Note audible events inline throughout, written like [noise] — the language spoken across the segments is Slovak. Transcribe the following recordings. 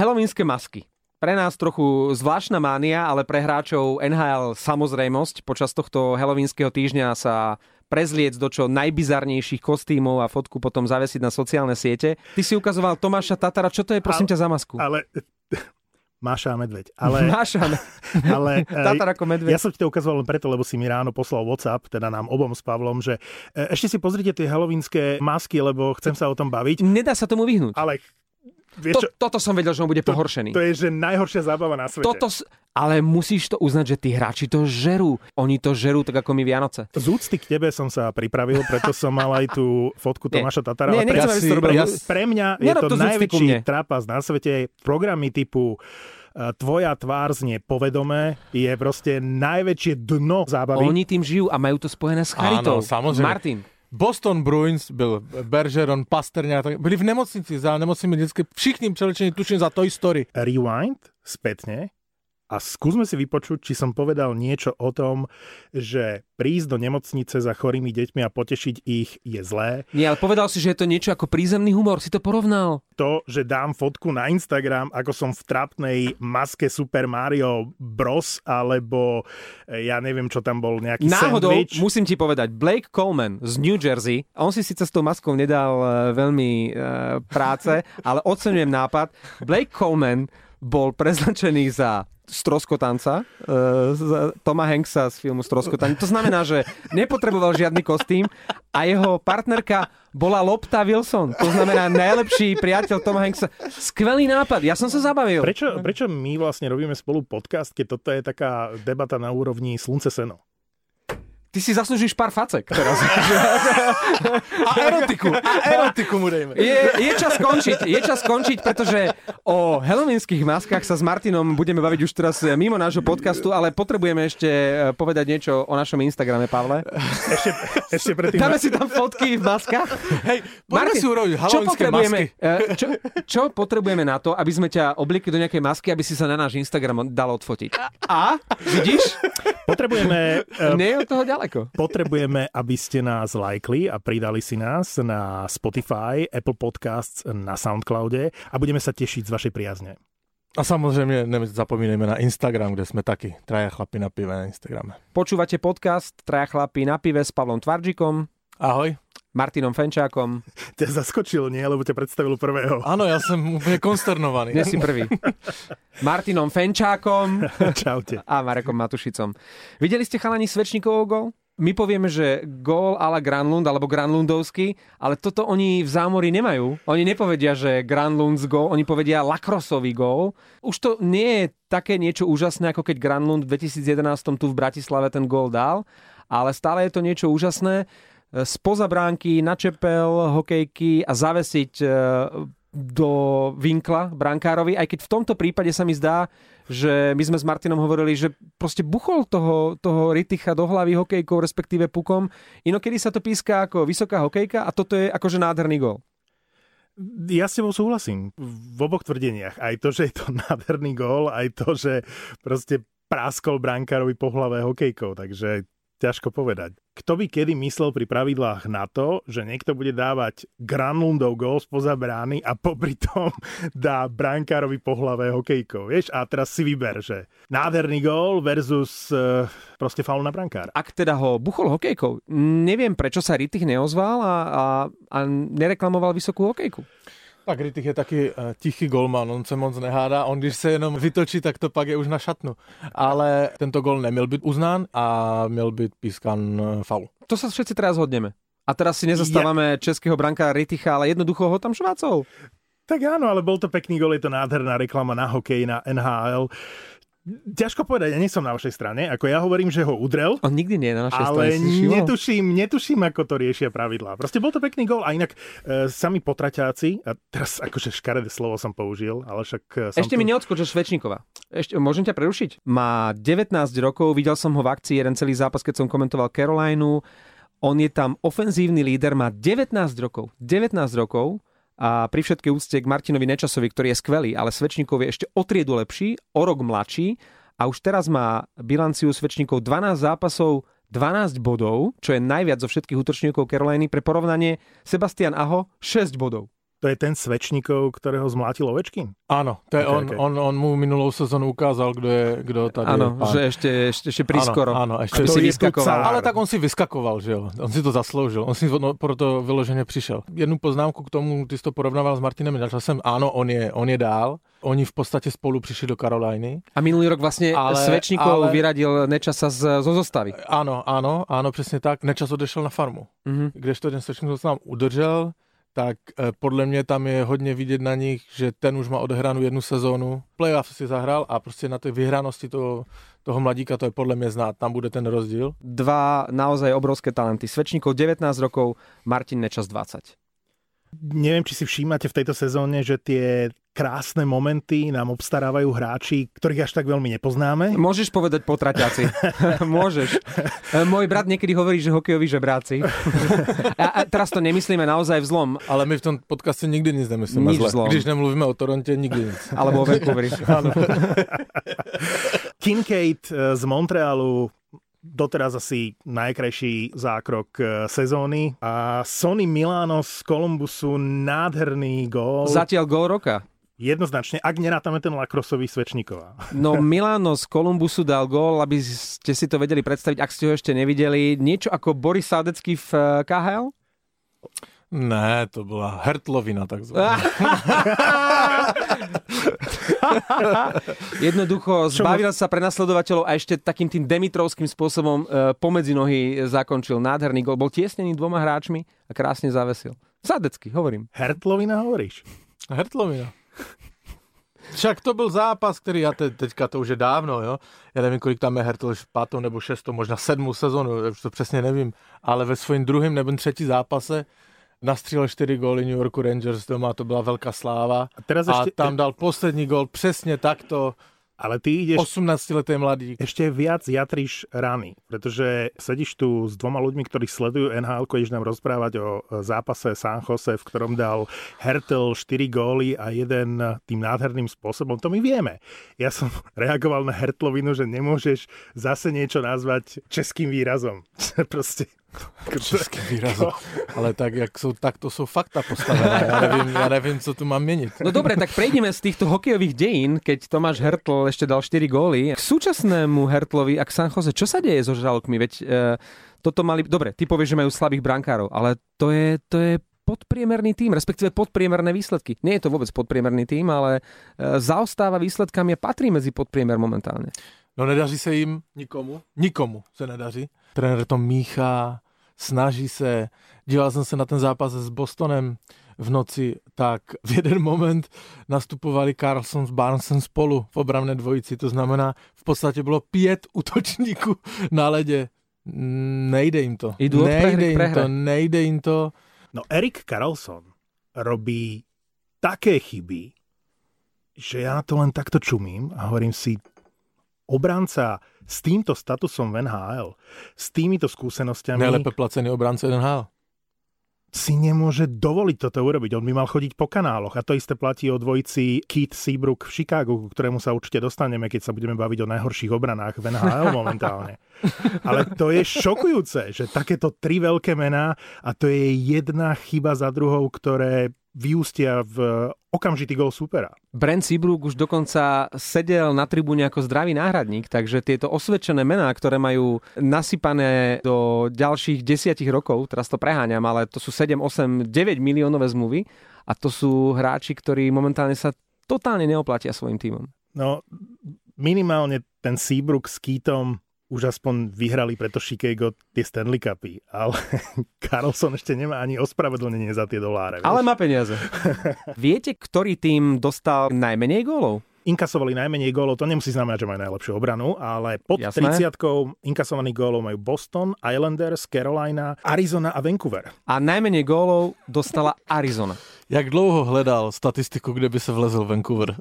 Halloweenské masky. Pre nás trochu zvláštna mánia, ale pre hráčov NHL samozrejmosť. Počas tohto halloweenského týždňa sa prezliec do čo najbizarnejších kostýmov a fotku potom zavesiť na sociálne siete. Ty si ukazoval Tomáša Tatara, čo to je prosím Ale- ťa za masku? Ale... [laughs] Máša a medveď. Ale, [laughs] Máša, [laughs] ale Tatar ako medveď. Ja som ti to ukazoval len preto, lebo si mi ráno poslal WhatsApp, teda nám obom s Pavlom, že e, ešte si pozrite tie halloweenské masky, lebo chcem sa o tom baviť. Nedá sa tomu vyhnúť. Ale vieš To, čo, toto som vedel, že on bude to, pohoršený. to je že najhoršia zábava na svete. Toto, ale musíš to uznať, že tí hráči to žerú. Oni to žerú tak ako my Vianoce. Z úcty k tebe som sa pripravil, preto som mal aj tú fotku. Tomáša Tatara. Nie, ale pre, aby si to robil. pre, mňa je Nerob to to najväčší trapas na svete. Programy typu e, Tvoja tvár znie povedomé je proste najväčšie dno zábavy. Oni tým žijú a majú to spojené s charitou. Áno, samozrejme. Martin, Boston Bruins byl Bergeron, Pasterňák, tak- byli v nemocnici za nemocnými detské, všichni přelečení, tuším za Toy Story. rewind spätne a skúsme si vypočuť, či som povedal niečo o tom, že prísť do nemocnice za chorými deťmi a potešiť ich je zlé. nie, ale povedal si, že je to niečo ako prízemný humor. Si to porovnal. To, že dám fotku na Instagram, ako som v trapnej maske Super Mario Bros. alebo e, ja neviem, čo tam bol, nejaký Náhodou, sandwich. musím ti povedať, Blake Coleman z New Jersey, on si síce s tou maskou nedal e, veľmi e, práce, [laughs] ale oceňujem nápad. Blake Coleman bol preznačený za stroskotanca z Toma Hanksa z filmu Stroskotanie. To znamená, že nepotreboval žiadny kostým a jeho partnerka bola Lopta Wilson. To znamená najlepší priateľ Toma Hanksa. Skvelý nápad, ja som sa zabavil. Prečo, prečo my vlastne robíme spolu podcast, keď toto je taká debata na úrovni slunce seno? Ty si zaslúžiš pár facek teraz. [laughs] A erotiku, a erotiku mu dejme. Je, je čas skončiť, je čas skončiť, pretože o halloweenských maskách sa s Martinom budeme baviť už teraz mimo nášho podcastu, ale potrebujeme ešte e, povedať niečo o našom Instagrame, Pavle. Ešte, ešte predtým... Dáme si tam fotky v maskách. Hej, poďme si urobiť čo halloweenské potrebujeme, masky. e, čo, čo potrebujeme na to, aby sme ťa obliekli do nejakej masky, aby si sa na náš Instagram dal odfotiť? A, vidíš, Potrebujeme, e, nie od toho ďaleko. [laughs] potrebujeme, aby ste nás lajkli a pridali si nás na Spotify, Apple Podcasts, na Soundcloude a budeme sa tešiť z vašej priazne. A samozrejme, nezapomínajme na Instagram, kde sme takí, traja chlapi na pive na Instagrame. Počúvate podcast Traja chlapí na pive s Pavlom Tvarčikom, Ahoj. Martinom Fenčákom. [laughs] Ťa zaskočil, nie? Lebo ťa predstavil prvého. Áno, ja som úplne konsternovaný. Dnes si prvý. Martinom Fenčákom [laughs] Čaute. a Marekom Matušicom. Videli ste chalani Svečníkovou gol? My povieme, že gól ala Granlund alebo Granlundovský, ale toto oni v zámori nemajú. Oni nepovedia, že Granlunds gól, oni povedia Lakrosový gól. Už to nie je také niečo úžasné, ako keď Granlund v 2011 tu v Bratislave ten gól dal, ale stále je to niečo úžasné. Spoza bránky, načepel hokejky a zavesiť e, do vinkla brankárovi, aj keď v tomto prípade sa mi zdá, že my sme s Martinom hovorili, že proste buchol toho, toho Riticha do hlavy hokejkou, respektíve pukom. Inokedy sa to píska ako vysoká hokejka a toto je akože nádherný gol. Ja s tebou súhlasím v oboch tvrdeniach. Aj to, že je to [laughs] nádherný gól, aj to, že proste praskol brankárovi po hlave hokejkou. Takže ťažko povedať. Kto by kedy myslel pri pravidlách na to, že niekto bude dávať Granlundov gól spoza brány a popri tom [laughs] dá brankárovi po hlave hokejkou. Vieš? A teraz si vyber, že nádherný gól versus uh, proste faul na brankára. Ak teda ho buchol hokejkou, neviem prečo sa Ritich neozval a, a, a nereklamoval vysokú hokejku. Tak Rittich je taky uh, tichý golman, on se moc nehádá, on když se jenom vytočí, tak to pak je už na šatnu. Ale tento gol neměl být uznán a měl být pískan uh, faul. To sa všetci teraz hodneme. A teraz si nezastávame ja. českého brankára Riticha, ale jednoducho ho tam švácol. Tak áno, ale bol to pekný gol, je to nádherná reklama na hokej, na NHL. Ťažko povedať, ja nie som na vašej strane. Ako ja hovorím, že ho udrel, On nikdy nie je na našej strane. ale netuším, netuším, ako to riešia pravidlá. Proste bol to pekný gol a inak e, sami potraťáci, a teraz akože škaredé slovo som použil, ale však e, som Ešte mi neodskoč, že Švečníková. Ešte, môžem ťa prerušiť? Má 19 rokov, videl som ho v akcii jeden celý zápas, keď som komentoval Carolineu. On je tam ofenzívny líder, má 19 rokov. 19 rokov a pri všetkej úcte k Martinovi Nečasovi, ktorý je skvelý, ale Svečníkov je ešte o triedu lepší, o rok mladší a už teraz má bilanciu Svečníkov 12 zápasov, 12 bodov, čo je najviac zo všetkých útočníkov Caroliny. Pre porovnanie, Sebastian Aho 6 bodov. To je ten Svečníkov, ktorého zmlátil Ovečkin? Áno, to je Okay, on, okay. on, on mu minulou sezónu ukázal, kdo je, kdo tady Áno, že ešte, ešte, ešte prískoro. Áno, áno, ešte si vyskakoval. Ale tak on si vyskakoval, že jo. On si to zasloužil. On si no, proto vyloženě přišel. Jednu poznámku k tomu, ty jsi to porovnával s Martinem Načasem. Áno, on je, on je dál. Oni v podstatě spolu přišli do Caroliny. A minulý rok vlastne Ale- Svečníkov ale- vyradil Nečasa z, zo zostavy. Ano, ano, ano, přesně tak. Nečas odešel na farmu. Mhm. Kdežto ten Svečník se tam udržel, tak eh, podle mě tam je hodně vidět na nich, že ten už má odehranou jednu sezónu. Playoff si zahrál a prostě na té vyhranosti toho, toho mladíka to je podle mě znát. Tam bude ten rozdíl. Dva naozaj obrovské talenty. Svečníkov 19 rokov, Martin Nečas 20. Neviem, či si všímate v tejto sezóne, že tie krásne momenty nám obstarávajú hráči, ktorých až tak veľmi nepoznáme. Môžeš povedať potraťáci. [laughs] Môžeš. E, Môj brat niekedy hovorí, že hokejoví žebráci. A, a teraz to nemyslíme naozaj v zlom. Ale my v tom podcaste nikdy nic nemyslíme Nič zle. zlom. Když nemluvíme o Torontě, nikdy nic. Alebo o Vancouveri. [laughs] Kincaid eh, z Montrealu doteraz asi najkrajší zákrok eh, sezóny a Sony Milano z Columbusu nádherný gól. Zatiaľ gol roka. Jednoznačne, ak nerátame ten lakrosový Svečníková. No Milano z Kolumbusu dal gól, aby ste si to vedeli predstaviť, ak ste ho ešte nevideli. Niečo ako Boris Sádecký v eh, KHL? Ne, to byla hertlovina takzvaná. [laughs] Jednoducho zbavil sa prenasledovateľov a ešte takým tým Demitrovským spôsobom e, pomedzi nohy zakončil nádherný gol. Bol tiesnený dvoma hráčmi a krásne zavesil. Sadecký, hovorím. Hertlovina hovoríš? Hertlovina. Však to byl zápas, který já te, teďka to už je dávno, jo. Já nevím, kolik tam je Hertl, už pátou nebo šestou, možná sedmou sezonu, už to přesně nevím. Ale ve svým druhém nebo třetí zápase nastřílel 4 góly New Yorku Rangers doma, to byla velká sláva. A teraz A ešte, tam dal poslední gól přesně takto, ale ty ideš 18-letý mladík. ešte viac jatríš rany, pretože sedíš tu s dvoma ľuďmi, ktorí sledujú NHL, ideš nám rozprávať o e, zápase San Jose, v ktorom dal Hertel 4 góly a jeden tým nádherným spôsobom. To my vieme. Ja som [laughs] reagoval na Hertlovinu, že nemôžeš zase niečo nazvať českým výrazom. [laughs] Proste Český výraz. Ale tak, jak jsou, tak to jsou fakta postavené. Já nevím, já nevím, co tu mám měnit. No dobre, tak prejdeme z týchto hokejových dejín, keď Tomáš Hertl ešte dal 4 góly. K súčasnému Hertlovi a k San Jose, čo sa deje so žralokmi? Veď e, toto mali... Dobre, ty povieš, že majú slabých brankárov, ale to je, to je podpriemerný tým, respektíve podpriemerné výsledky. Nie je to vôbec podpriemerný tým, ale e, zaostáva výsledkami a patrí medzi podpriemer momentálne. No nedaří se jim nikomu. Nikomu se nedaří. Trenér to míchá, snaží se. Díval jsem se na ten zápas s Bostonem v noci, tak [laughs] v jeden moment nastupovali Carlson s Barnesem spolu v obramné dvojici. To znamená, v podstatě bylo pět útočníků [laughs] na ledě. Nejde jim to. Idú od prehry nejde k jim prehre. to, nejde jim to. No Erik Karlsson robí také chyby, že ja na to len takto čumím a hovorím si, obranca s týmto statusom v NHL, s týmito skúsenosťami Nejlépe placený obránce NHL. si nemôže dovoliť toto urobiť. On by mal chodiť po kanáloch a to isté platí o dvojici Keith Seabrook v Chicagu, ku ktorému sa určite dostaneme, keď sa budeme baviť o najhorších obranách v NHL [laughs] momentálne. Ale to je šokujúce, že takéto tri veľké mená a to je jedna chyba za druhou, ktoré vyústia v okamžitý gol supera. Brent Seabrook už dokonca sedel na tribúne ako zdravý náhradník, takže tieto osvedčené mená, ktoré majú nasypané do ďalších desiatich rokov, teraz to preháňam, ale to sú 7, 8, 9 miliónové zmluvy a to sú hráči, ktorí momentálne sa totálne neoplatia svojim tímom. No, minimálne ten Seabrook s Keatom už aspoň vyhrali preto Chicago tie Stanley Cupy, ale [laughs] Carlson ešte nemá ani ospravedlnenie za tie doláre. vieš? Ale má peniaze. [laughs] Viete, ktorý tým dostal najmenej gólov? inkasovali najmenej gólov, to nemusí znamenať, že majú najlepšiu obranu, ale pod Jasné. 30 inkasovaných gólov majú Boston, Islanders, Carolina, Arizona a Vancouver. A najmenej gólov dostala Arizona. [laughs] Jak dlouho hledal statistiku, kde by se vlezl Vancouver?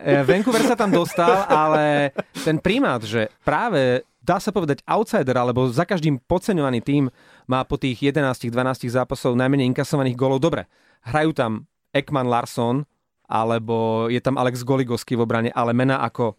E, Vancouver sa tam dostal, ale ten primát, že práve dá sa povedať outsider, alebo za každým podceňovaný tým má po tých 11-12 zápasov najmenej inkasovaných gólov. Dobre, hrajú tam Ekman Larson, alebo je tam Alex Goligoský v obrane, ale mená ako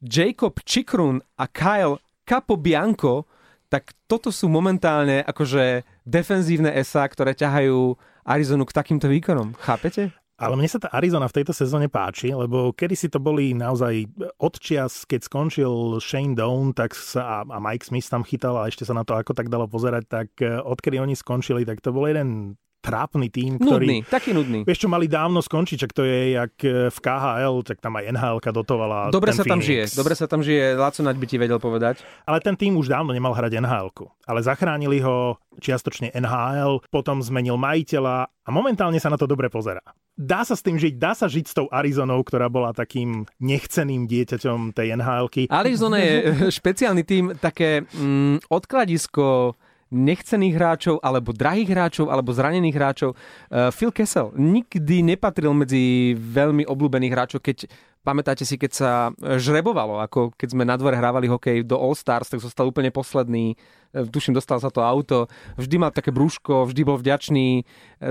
Jacob Chikrun a Kyle Capobianco, tak toto sú momentálne akože defenzívne SA, ktoré ťahajú Arizonu k takýmto výkonom. Chápete? Ale mne sa tá Arizona v tejto sezóne páči, lebo kedy si to boli naozaj odčias, keď skončil Shane Down tak sa, a Mike Smith tam chytal a ešte sa na to ako tak dalo pozerať, tak eh, odkedy oni skončili, tak to bol jeden trápny tým, ktorý... Nudný, taký nudný. Vieš čo, mali dávno skončiť, čak to je jak e, v KHL, tak tam aj NHL dotovala Dobre sa tam Phoenix. žije, dobre sa tam žije, Laco Naď by ti vedel povedať. Ale ten tým už dávno nemal hrať nhl Ale zachránili ho čiastočne NHL, potom zmenil majiteľa a momentálne sa na to dobre pozerá. Dá sa s tým žiť, dá sa žiť s tou Arizonou, ktorá bola takým nechceným dieťaťom tej nhl Arizona je [laughs] špeciálny tým, také mm, odkladisko nechcených hráčov, alebo drahých hráčov, alebo zranených hráčov. Uh, Phil Kessel nikdy nepatril medzi veľmi obľúbených hráčov, keď Pamätáte si, keď sa žrebovalo, ako keď sme na dvore hrávali hokej do All Stars, tak zostal úplne posledný. E, tuším, dostal sa to auto. Vždy mal také brúško, vždy bol vďačný, e,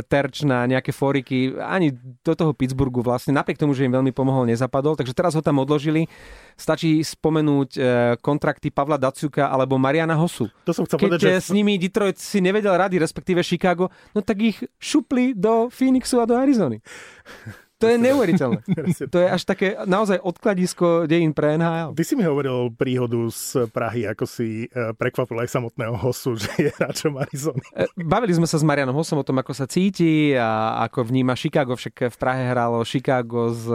terč na nejaké foriky. Ani do toho Pittsburghu vlastne, napriek tomu, že im veľmi pomohol, nezapadol. Takže teraz ho tam odložili. Stačí spomenúť e, kontrakty Pavla Daciuka alebo Mariana Hosu. To som chcel Keď povedať, že... s nimi Detroit si nevedel rady, respektíve Chicago, no tak ich šupli do Phoenixu a do Arizony. To je neuveriteľné. [laughs] To je až také naozaj odkladisko dejín pre NHL. Ty si mi hovoril príhodu z Prahy, ako si e, prekvapil aj samotného hosu, [laughs] že je hráčom Arizony. E, bavili sme sa s Marianom Hosom o tom, ako sa cíti a ako vníma Chicago. Však v Prahe hralo Chicago s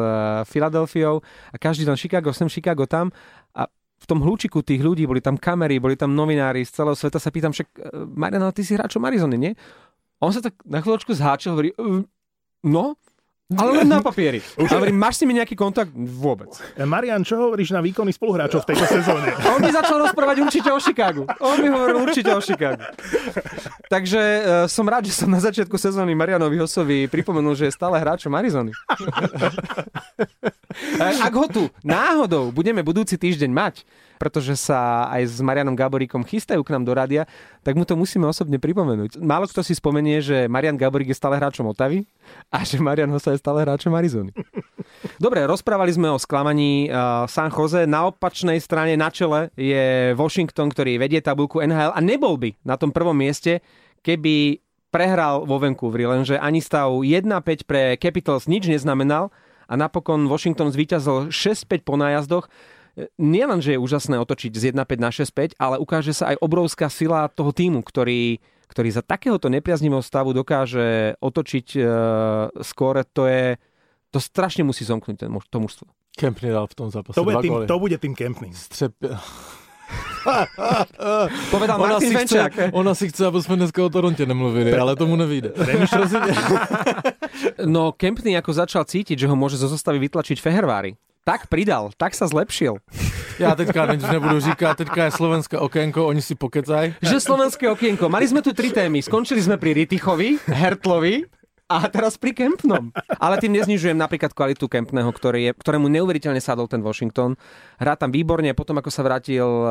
Filadelfiou a každý tam Chicago sem, Chicago tam. A v tom hľúčiku tých ľudí, boli tam kamery, boli tam novinári z celého sveta, sa pýtam, však e, Marian, ty si hráčom Arizony, nie? On sa tak na chvíľočku zháčil, hovorí, no, ale len na papieri. A hovorím, máš si mi nejaký kontakt? Vôbec. E, Marian, čo hovoríš na výkony spoluhráčov v tejto sezóne? [laughs] On mi začal rozprávať určite o Chicagu. On mi hovoril určite o Chicagu. Takže uh, som rád, že som na začiatku sezóny Marianovi Hosovi pripomenul, že je stále hráčom Arizony. [laughs] Ak ho tu náhodou budeme budúci týždeň mať, pretože sa aj s Marianom Gaboríkom chystajú k nám do rádia, tak mu to musíme osobne pripomenúť. Málo kto si spomenie, že Marian Gaborík je stále hráčom Otavy a že Marian Hosa je stále hráčom Arizony. Dobre, rozprávali sme o sklamaní uh, San Jose. Na opačnej strane na čele je Washington, ktorý vedie tabulku NHL a nebol by na tom prvom mieste, keby prehral vo Vancouveri, lenže ani stav 1-5 pre Capitals nič neznamenal a napokon Washington zvíťazil 6-5 po nájazdoch nielen, že je úžasné otočiť z 1-5 na 6-5, ale ukáže sa aj obrovská sila toho týmu, ktorý, ktorý za takéhoto nepriaznivého stavu dokáže otočiť uh, skóre. To je, to strašne musí zomknúť ten, to mužstvo. Kempny dal v tom zápase To bude, tým, to bude tým Kempným. Střep... Povedal ona Martin si, Fenčák. chce, ona si chce, aby jsme dneska o Torontě nemluvili, ale tomu nevíde. [laughs] No Kempny ako začal cítiť, že ho môže zo zostavy vytlačiť Fehervári. Tak pridal, tak sa zlepšil. Já teďka nič nebudu říkat, teďka je slovenské okénko, oni si pokecaj. Že slovenské okienko. Mali sme tu tri témy. Skončili sme pri Ritichovi, Hertlovi a teraz pri Kempnom. Ale tým neznižujem napríklad kvalitu Kempného, ktorý je, ktorému neuveriteľne sadol ten Washington. Hrá tam výborne, potom ako sa vrátil eh,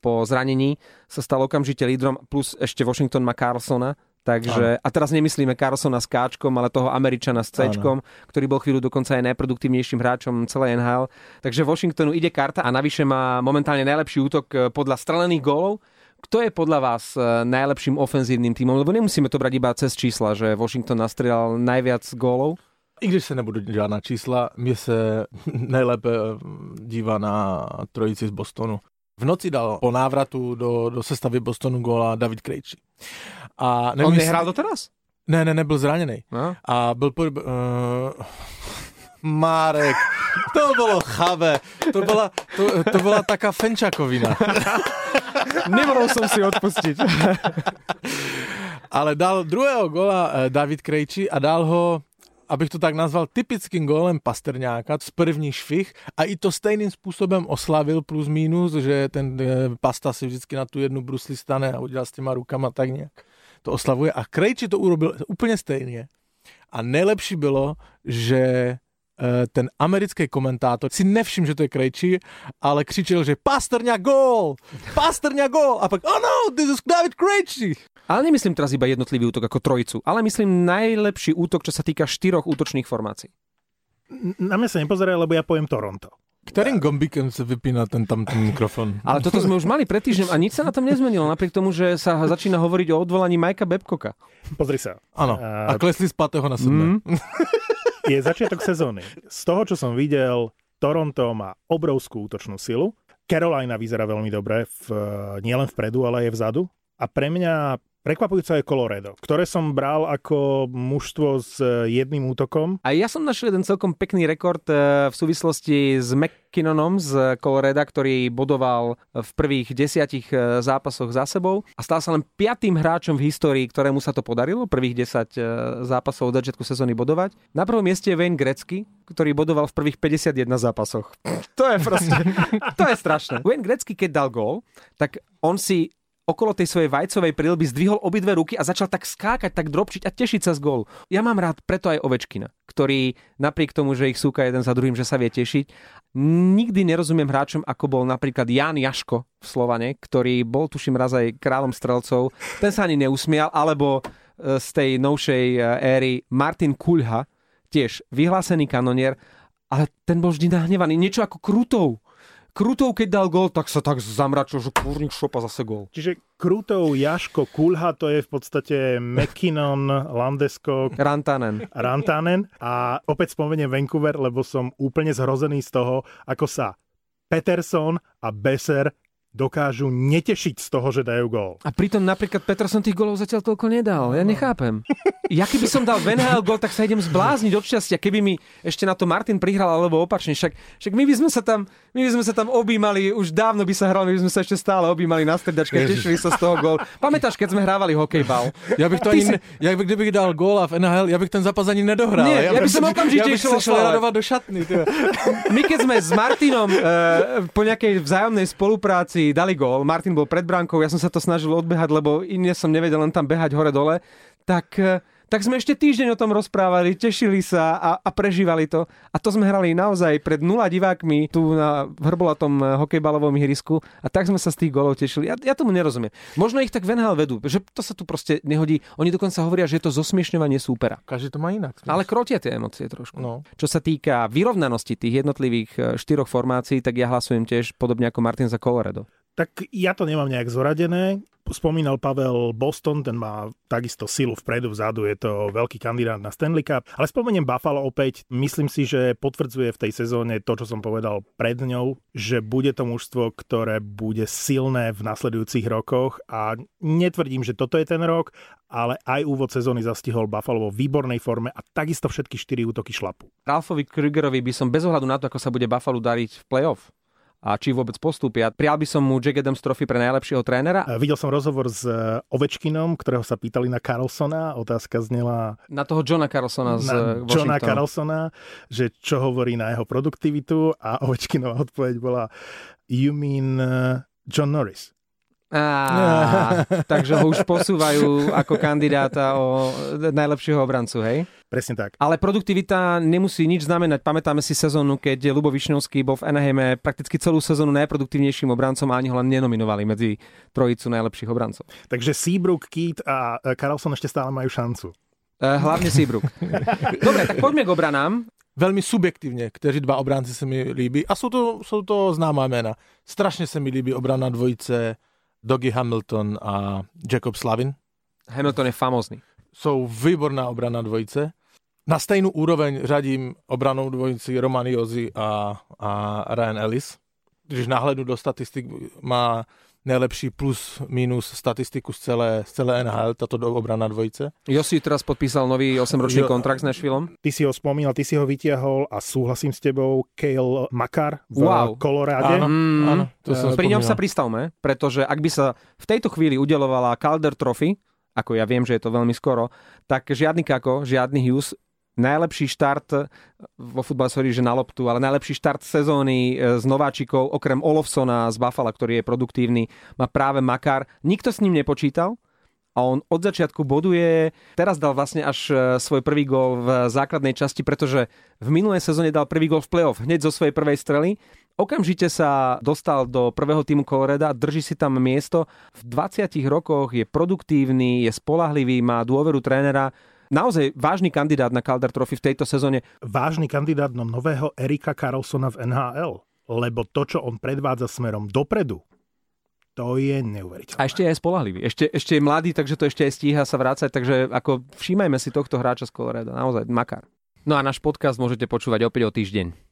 po zranení, sa stal okamžite lídrom, plus ešte Washington má Carlsona, Takže, a teraz nemyslíme Carlsona s Káčkom, ale toho Američana s Cčkom, ktorý bol chvíľu dokonca aj najproduktívnejším hráčom celej NHL. Takže Washingtonu ide karta a navyše má momentálne najlepší útok eh, podľa strelených gólov. Kto je podľa vás eh, najlepším ofenzívnym tímom? Lebo nemusíme to brať iba cez čísla, že Washington nastrelal najviac gólov. I když se nebudu na čísla, mě se [laughs] nejlépe dívá na trojici z Bostonu. V noci dal po návratu do, do sestavy Bostonu góla David Krejči. A nevím, On nehrál doteraz? Ne, ne, nebyl zraněný. No. A byl po... Uh, Márek, to bylo chavé. To byla, to, to byla taká fenčakovina. Nemohol som si odpustiť. Ale dal druhého gola eh, David Krejči a dal ho abych to tak nazval, typickým gólem Pastrňáka z první švih a i to stejným způsobem oslavil plus minus, že ten eh, Pasta si vždycky na tu jednu brusli stane a udělá s těma rukama tak nějak to oslavuje a Krejči to urobil úplně stejně. A nejlepší bylo, že ten americký komentátor si nevšiml, že to je Krejči, ale křičel, že Pastrňa gól! Pastrňa gól! A pak, oh no, this is David Krejči! Ale nemyslím teraz iba jednotlivý útok ako trojicu, ale myslím najlepší útok, čo sa týka štyroch útočných formácií. Na mňa sa nepozeraj, lebo ja poviem Toronto. Ktorým gombíkem sa vypína ten tam ten mikrofon? [laughs] Ale toto sme už mali pred týždňom a nič sa na tom nezmenilo, napriek tomu, že sa začína hovoriť o odvolaní Majka Babcocka. Pozri sa. Áno. A klesli z patého na sedme. Mm. [laughs] Je začiatok sezóny. Z toho, čo som videl, Toronto má obrovskú útočnú silu. Carolina vyzerá veľmi dobre, v, nielen vpredu, ale aj vzadu. A pre mňa Prekvapujúce je Colorado, ktoré som bral ako mužstvo s jedným útokom. A ja som našiel jeden celkom pekný rekord eh, v súvislosti s McKinnonom z Colorado, ktorý bodoval v prvých desiatich eh, zápasoch za sebou a stal sa len piatým hráčom v histórii, ktorému sa to podarilo, prvých 10 eh, zápasov od začiatku sezóny bodovať. Na prvom mieste je Wayne Gretzky, ktorý bodoval v prvých 51 zápasoch. To je proste, [laughs] to je strašné. Wayne Gretzky, keď dal gól, tak on si okolo tej svojej vajcovej prílby zdvihol obidve ruky a začal tak skákať, tak dropčiť a tešiť sa z gólu. Ja mám rád preto aj Ovečkina, ktorý napriek tomu, že ich súka jeden za druhým, že sa vie tešiť, nikdy nerozumiem hráčom, ako bol napríklad Jan Jaško v Slovane, ktorý bol tuším raz aj kráľom strelcov, ten sa ani neusmial, alebo e, z tej novšej e, éry Martin Kulha, tiež vyhlásený kanonier, ale ten bol vždy nahnevaný, niečo ako Krutov Krutov, keď dal gol, tak sa tak zamračil, že kurník šopa zase gol. Čiže Krutov, Jaško, Kulha, to je v podstate McKinnon, Landesko, Rantanen. Rantanen. A opäť spomeniem Vancouver, lebo som úplne zhrozený z toho, ako sa Peterson a Besser dokážu netešiť z toho, že dajú gól. A pritom napríklad Peterson tých golov zatiaľ toľko nedal. Ja nechápem. [laughs] Ja keby som dal v NHL gól, tak sa idem zblázniť od šťastia. Keby mi ešte na to Martin prihral, alebo opačne. Však, však my, by sme sa tam, my by sme sa tam objímali, už dávno by sa hrali, my by sme sa ešte stále objímali na stredačke, tešili sa z toho gól. [laughs] Pamätáš, keď sme hrávali hokejbal? Ja bych to ani, si... ja bych, kdybych dal gól a v NHL, ja bych ten zápas ani nedohral. Nie, ja, ja by som okamžite ja išiel radovať do šatny. My keď sme s Martinom uh, po nejakej vzájomnej spolupráci dali gól, Martin bol pred bránkou, ja som sa to snažil odbehať, lebo iné som nevedel len tam behať hore-dole, tak uh, tak sme ešte týždeň o tom rozprávali, tešili sa a, a prežívali to. A to sme hrali naozaj pred nula divákmi tu na hrbolatom eh, hokejbalovom ihrisku a tak sme sa z tých golov tešili. Ja, ja tomu nerozumiem. Možno ich tak Venhal vedú, že to sa tu proste nehodí. Oni dokonca hovoria, že je to zosmiešňovanie súpera. Každý to má inak. Ale krotia tie emócie trošku. No. Čo sa týka vyrovnanosti tých jednotlivých eh, štyroch formácií, tak ja hlasujem tiež podobne ako Martin za Colorado. Tak ja to nemám nejak zoradené. Spomínal Pavel Boston, ten má takisto silu vpredu, vzadu, je to veľký kandidát na Stanley Cup. Ale spomeniem Buffalo opäť, myslím si, že potvrdzuje v tej sezóne to, čo som povedal pred ňou, že bude to mužstvo, ktoré bude silné v nasledujúcich rokoch a netvrdím, že toto je ten rok, ale aj úvod sezóny zastihol Buffalo vo výbornej forme a takisto všetky štyri útoky šlapu. Ralfovi Krugerovi by som bez ohľadu na to, ako sa bude Buffalo dariť v playoff, a či vôbec postúpia. Prijal by som mu Jack Adams trofy pre najlepšieho trénera. Videl som rozhovor s e, Ovečkinom, ktorého sa pýtali na Carlsona. Otázka znela... Na toho Johna Carlsona z na Johna Carlsona, že čo hovorí na jeho produktivitu a Ovečkinová odpoveď bola You mean John Norris? Á, takže ho už posúvajú ako kandidáta o najlepšieho obrancu, hej? Presne tak. Ale produktivita nemusí nič znamenať. Pamätáme si sezónu, keď Lubo Višňovský bol v Anaheime prakticky celú sezónu najproduktívnejším obrancom a ani ho len nenominovali medzi trojicu najlepších obrancov. Takže Seabrook, Keith a Carlson ešte stále majú šancu. Uh, hlavne Seabrook. [laughs] Dobre, tak poďme k obranám. Veľmi subjektívne, kteří dva obránci sa mi líbí. A sú to, sú to známa mena. Strašne sa mi líbí obrana dvojice Doggy Hamilton a Jacob Slavin. Hamilton je famózny. Jsou výborná obrana dvojice. Na stejnou úroveň řadím obranou dvojici Roman Jozi a, a Ryan Ellis. Když nahledu do statistik, má najlepší plus minus statistiku z celé, z celé NHL, táto obrana dvojice. Josi teraz podpísal nový 8-ročný kontrakt s Nashvillom. Ty si ho spomínal, ty si ho vytiahol a súhlasím s tebou, Kale Makar v wow. Koloráde. Áno, mm, áno, to som Pri ňom sa pristavme, pretože ak by sa v tejto chvíli udelovala Calder Trophy, ako ja viem, že je to veľmi skoro, tak žiadny Kako, žiadny Hughes najlepší štart eh, vo futbale, sorry, že na loptu, ale najlepší štart sezóny eh, z nováčikov, okrem Olofsona z Buffalo, ktorý je produktívny, má práve Makar. Nikto s ním nepočítal a on od začiatku boduje. Teraz dal vlastne až eh, svoj prvý gol v základnej časti, pretože v minulej sezóne dal prvý gol v playoff hneď zo svojej prvej strely. Okamžite sa dostal do prvého týmu Coloreda, drží si tam miesto. V 20 rokoch je produktívny, je spolahlivý, má dôveru trénera naozaj vážny kandidát na Calder Trophy v tejto sezóne. Vážny kandidát na nového Erika Carlsona v NHL. lebo to, čo on predvádza smerom dopredu, to je neuveriteľné. A ešte je spolahlivý. Ešte, ešte je mladý, takže to ešte aj stíha sa vrácať, takže ako všímajme si tohto hráča z Colorado. Naozaj makár. No a náš podcast môžete počúvať opäť o týždeň.